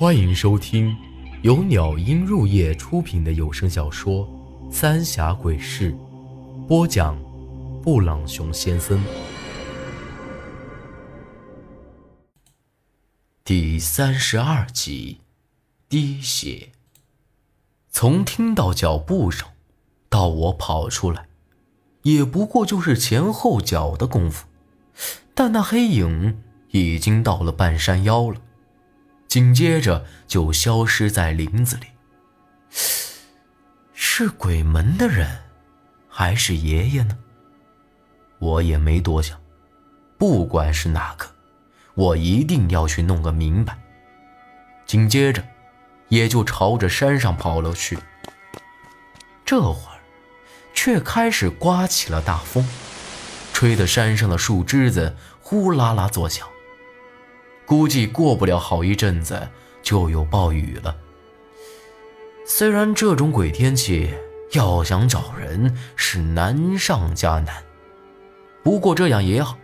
欢迎收听由鸟音入夜出品的有声小说《三峡鬼事》，播讲：布朗熊先生。第三十二集，滴血。从听到脚步声到我跑出来，也不过就是前后脚的功夫，但那黑影已经到了半山腰了。紧接着就消失在林子里。是鬼门的人，还是爷爷呢？我也没多想，不管是哪个，我一定要去弄个明白。紧接着，也就朝着山上跑了去。这会儿，却开始刮起了大风，吹得山上的树枝子呼啦啦作响。估计过不了好一阵子就有暴雨了。虽然这种鬼天气要想找人是难上加难，不过这样也好，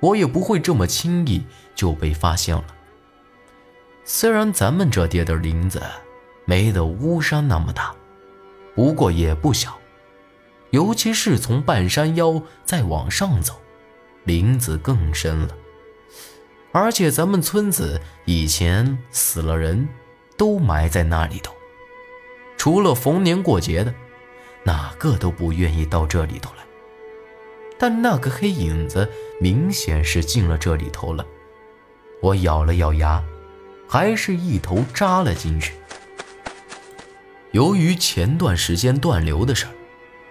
我也不会这么轻易就被发现了。虽然咱们这地的林子没得巫山那么大，不过也不小，尤其是从半山腰再往上走，林子更深了。而且咱们村子以前死了人，都埋在那里头。除了逢年过节的，哪个都不愿意到这里头来。但那个黑影子明显是进了这里头了。我咬了咬牙，还是一头扎了进去。由于前段时间断流的事儿，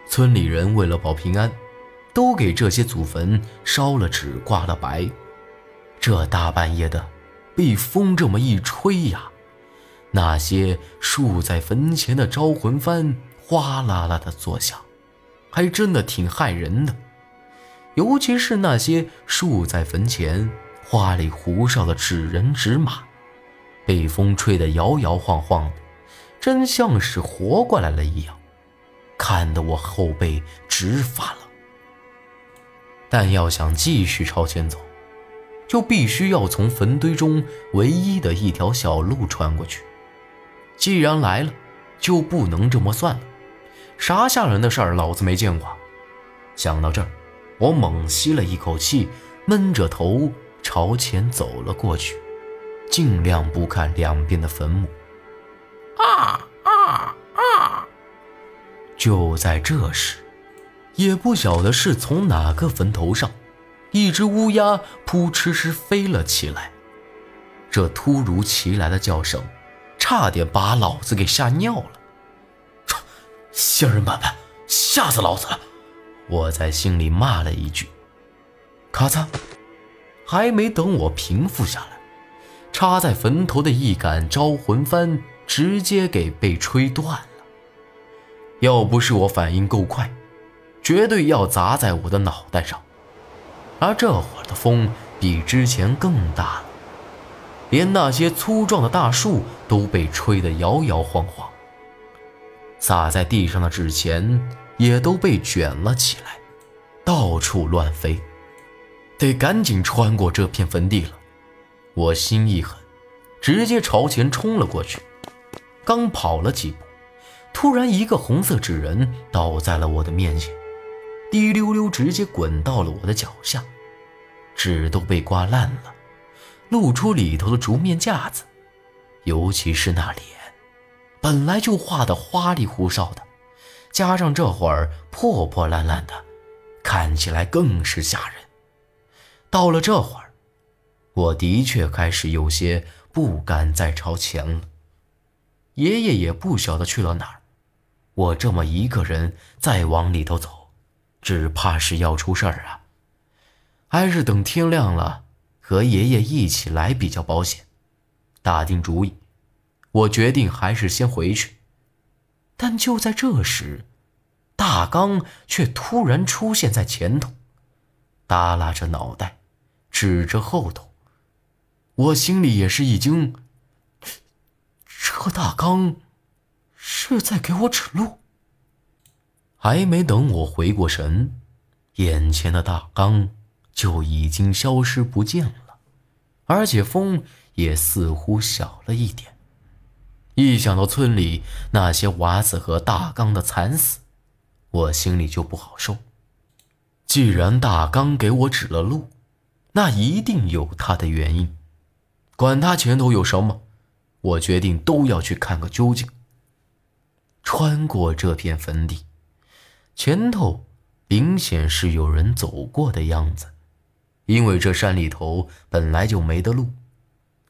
村里人为了保平安，都给这些祖坟烧了纸，挂了白。这大半夜的，被风这么一吹呀，那些竖在坟前的招魂幡哗啦啦的作响，还真的挺害人的。尤其是那些竖在坟前花里胡哨的纸人纸马，被风吹得摇摇晃晃的，真像是活过来了一样，看得我后背直发冷。但要想继续朝前走，就必须要从坟堆中唯一的一条小路穿过去。既然来了，就不能这么算了。啥吓人的事儿，老子没见过。想到这儿，我猛吸了一口气，闷着头朝前走了过去，尽量不看两边的坟墓。啊啊啊！就在这时，也不晓得是从哪个坟头上。一只乌鸦扑哧哧飞了起来，这突如其来的叫声，差点把老子给吓尿了。仙人板板，吓死老子了！我在心里骂了一句。咔嚓，还没等我平复下来，插在坟头的一杆招魂幡直接给被吹断了。要不是我反应够快，绝对要砸在我的脑袋上。而这会儿的风比之前更大了，连那些粗壮的大树都被吹得摇摇晃晃，洒在地上的纸钱也都被卷了起来，到处乱飞。得赶紧穿过这片坟地了。我心一狠，直接朝前冲了过去。刚跑了几步，突然一个红色纸人倒在了我的面前。滴溜溜，直接滚到了我的脚下，纸都被刮烂了，露出里头的竹面架子，尤其是那脸，本来就画的花里胡哨的，加上这会儿破破烂烂的，看起来更是吓人。到了这会儿，我的确开始有些不敢再朝前了。爷爷也不晓得去了哪儿，我这么一个人再往里头走。只怕是要出事儿啊！还是等天亮了，和爷爷一起来比较保险。打定主意，我决定还是先回去。但就在这时，大刚却突然出现在前头，耷拉着脑袋，指着后头。我心里也是一惊，这大刚是在给我指路。还没等我回过神，眼前的大刚就已经消失不见了，而且风也似乎小了一点。一想到村里那些娃子和大刚的惨死，我心里就不好受。既然大刚给我指了路，那一定有他的原因。管他前头有什么，我决定都要去看个究竟。穿过这片坟地，前头明显是有人走过的样子，因为这山里头本来就没得路。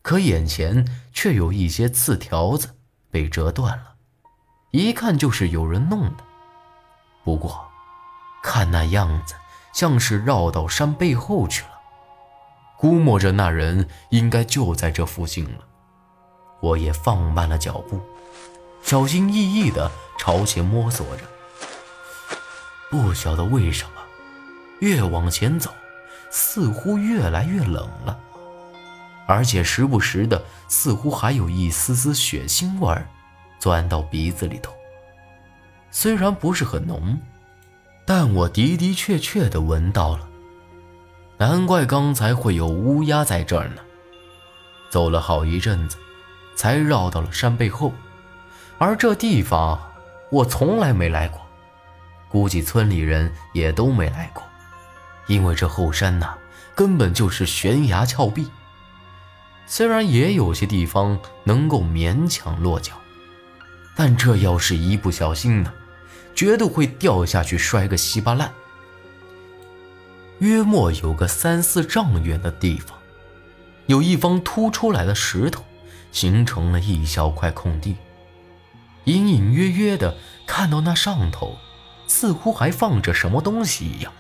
可眼前却有一些刺条子被折断了，一看就是有人弄的。不过，看那样子像是绕到山背后去了，估摸着那人应该就在这附近了。我也放慢了脚步，小心翼翼地朝前摸索着。不晓得为什么，越往前走，似乎越来越冷了。而且时不时的，似乎还有一丝丝血腥味儿钻到鼻子里头。虽然不是很浓，但我的的确确的闻到了。难怪刚才会有乌鸦在这儿呢。走了好一阵子，才绕到了山背后，而这地方我从来没来过，估计村里人也都没来过，因为这后山呐，根本就是悬崖峭壁。虽然也有些地方能够勉强落脚，但这要是一不小心呢，绝对会掉下去摔个稀巴烂。约莫有个三四丈远的地方，有一方凸出来的石头，形成了一小块空地。隐隐约约的看到那上头，似乎还放着什么东西一样，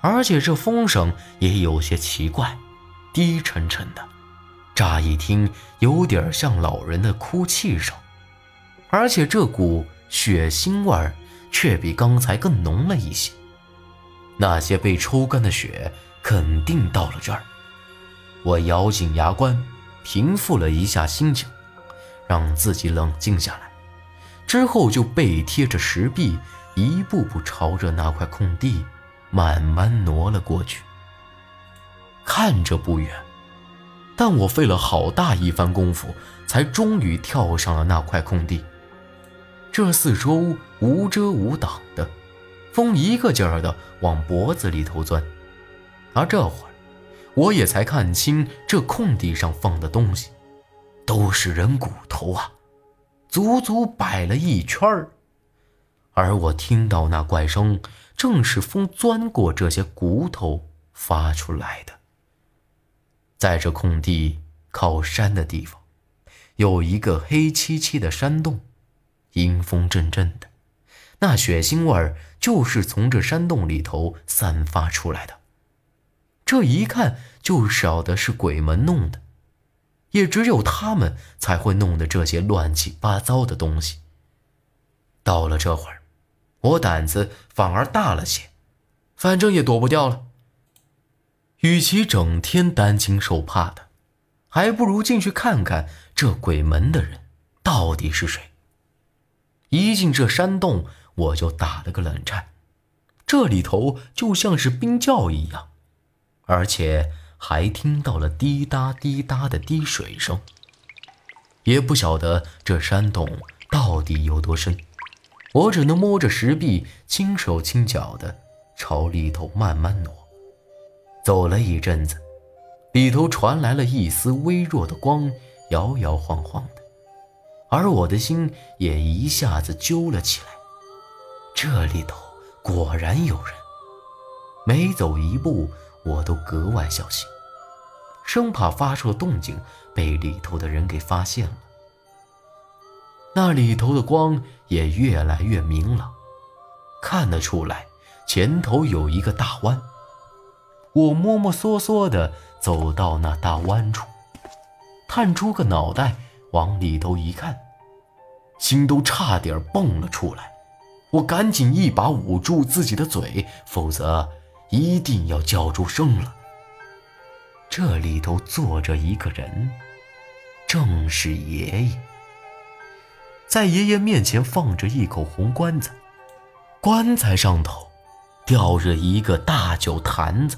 而且这风声也有些奇怪，低沉沉的。乍一听，有点像老人的哭泣声，而且这股血腥味儿却比刚才更浓了一些。那些被抽干的血肯定到了这儿。我咬紧牙关，平复了一下心情，让自己冷静下来，之后就背贴着石壁，一步步朝着那块空地慢慢挪了过去。看着不远。但我费了好大一番功夫，才终于跳上了那块空地。这四周无遮无挡的，风一个劲儿的往脖子里头钻。而这会儿，我也才看清这空地上放的东西，都是人骨头啊，足足摆了一圈儿。而我听到那怪声，正是风钻过这些骨头发出来的。在这空地靠山的地方，有一个黑漆漆的山洞，阴风阵阵的，那血腥味儿就是从这山洞里头散发出来的。这一看就晓得是鬼门弄的，也只有他们才会弄的这些乱七八糟的东西。到了这会儿，我胆子反而大了些，反正也躲不掉了。与其整天担惊受怕的，还不如进去看看这鬼门的人到底是谁。一进这山洞，我就打了个冷颤，这里头就像是冰窖一样，而且还听到了滴答滴答的滴水声。也不晓得这山洞到底有多深，我只能摸着石壁，轻手轻脚的朝里头慢慢挪。走了一阵子，里头传来了一丝微弱的光，摇摇晃晃的，而我的心也一下子揪了起来。这里头果然有人，每走一步我都格外小心，生怕发出的动静被里头的人给发现了。那里头的光也越来越明朗，看得出来前头有一个大弯。我摸摸索索地走到那大弯处，探出个脑袋往里头一看，心都差点蹦了出来。我赶紧一把捂住自己的嘴，否则一定要叫出声了。这里头坐着一个人，正是爷爷。在爷爷面前放着一口红棺材，棺材上头吊着一个大酒坛子。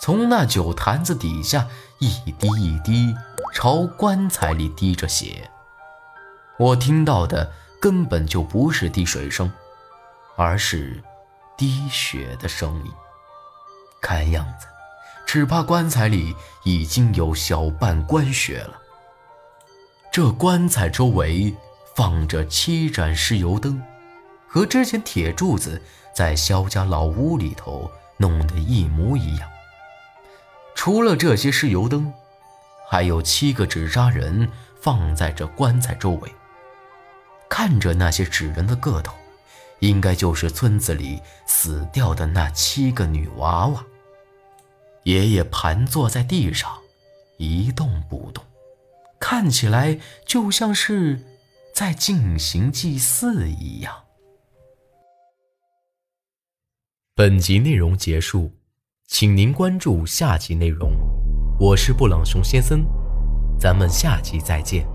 从那酒坛子底下一滴一滴朝棺材里滴着血。我听到的根本就不是滴水声，而是滴血的声音。看样子，只怕棺材里已经有小半棺血了。这棺材周围放着七盏石油灯，和之前铁柱子在肖家老屋里头弄得一模一样。除了这些石油灯，还有七个纸扎人放在这棺材周围。看着那些纸人的个头，应该就是村子里死掉的那七个女娃娃。爷爷盘坐在地上，一动不动。看起来就像是在进行祭祀一样。本集内容结束，请您关注下集内容。我是布朗熊先生，咱们下集再见。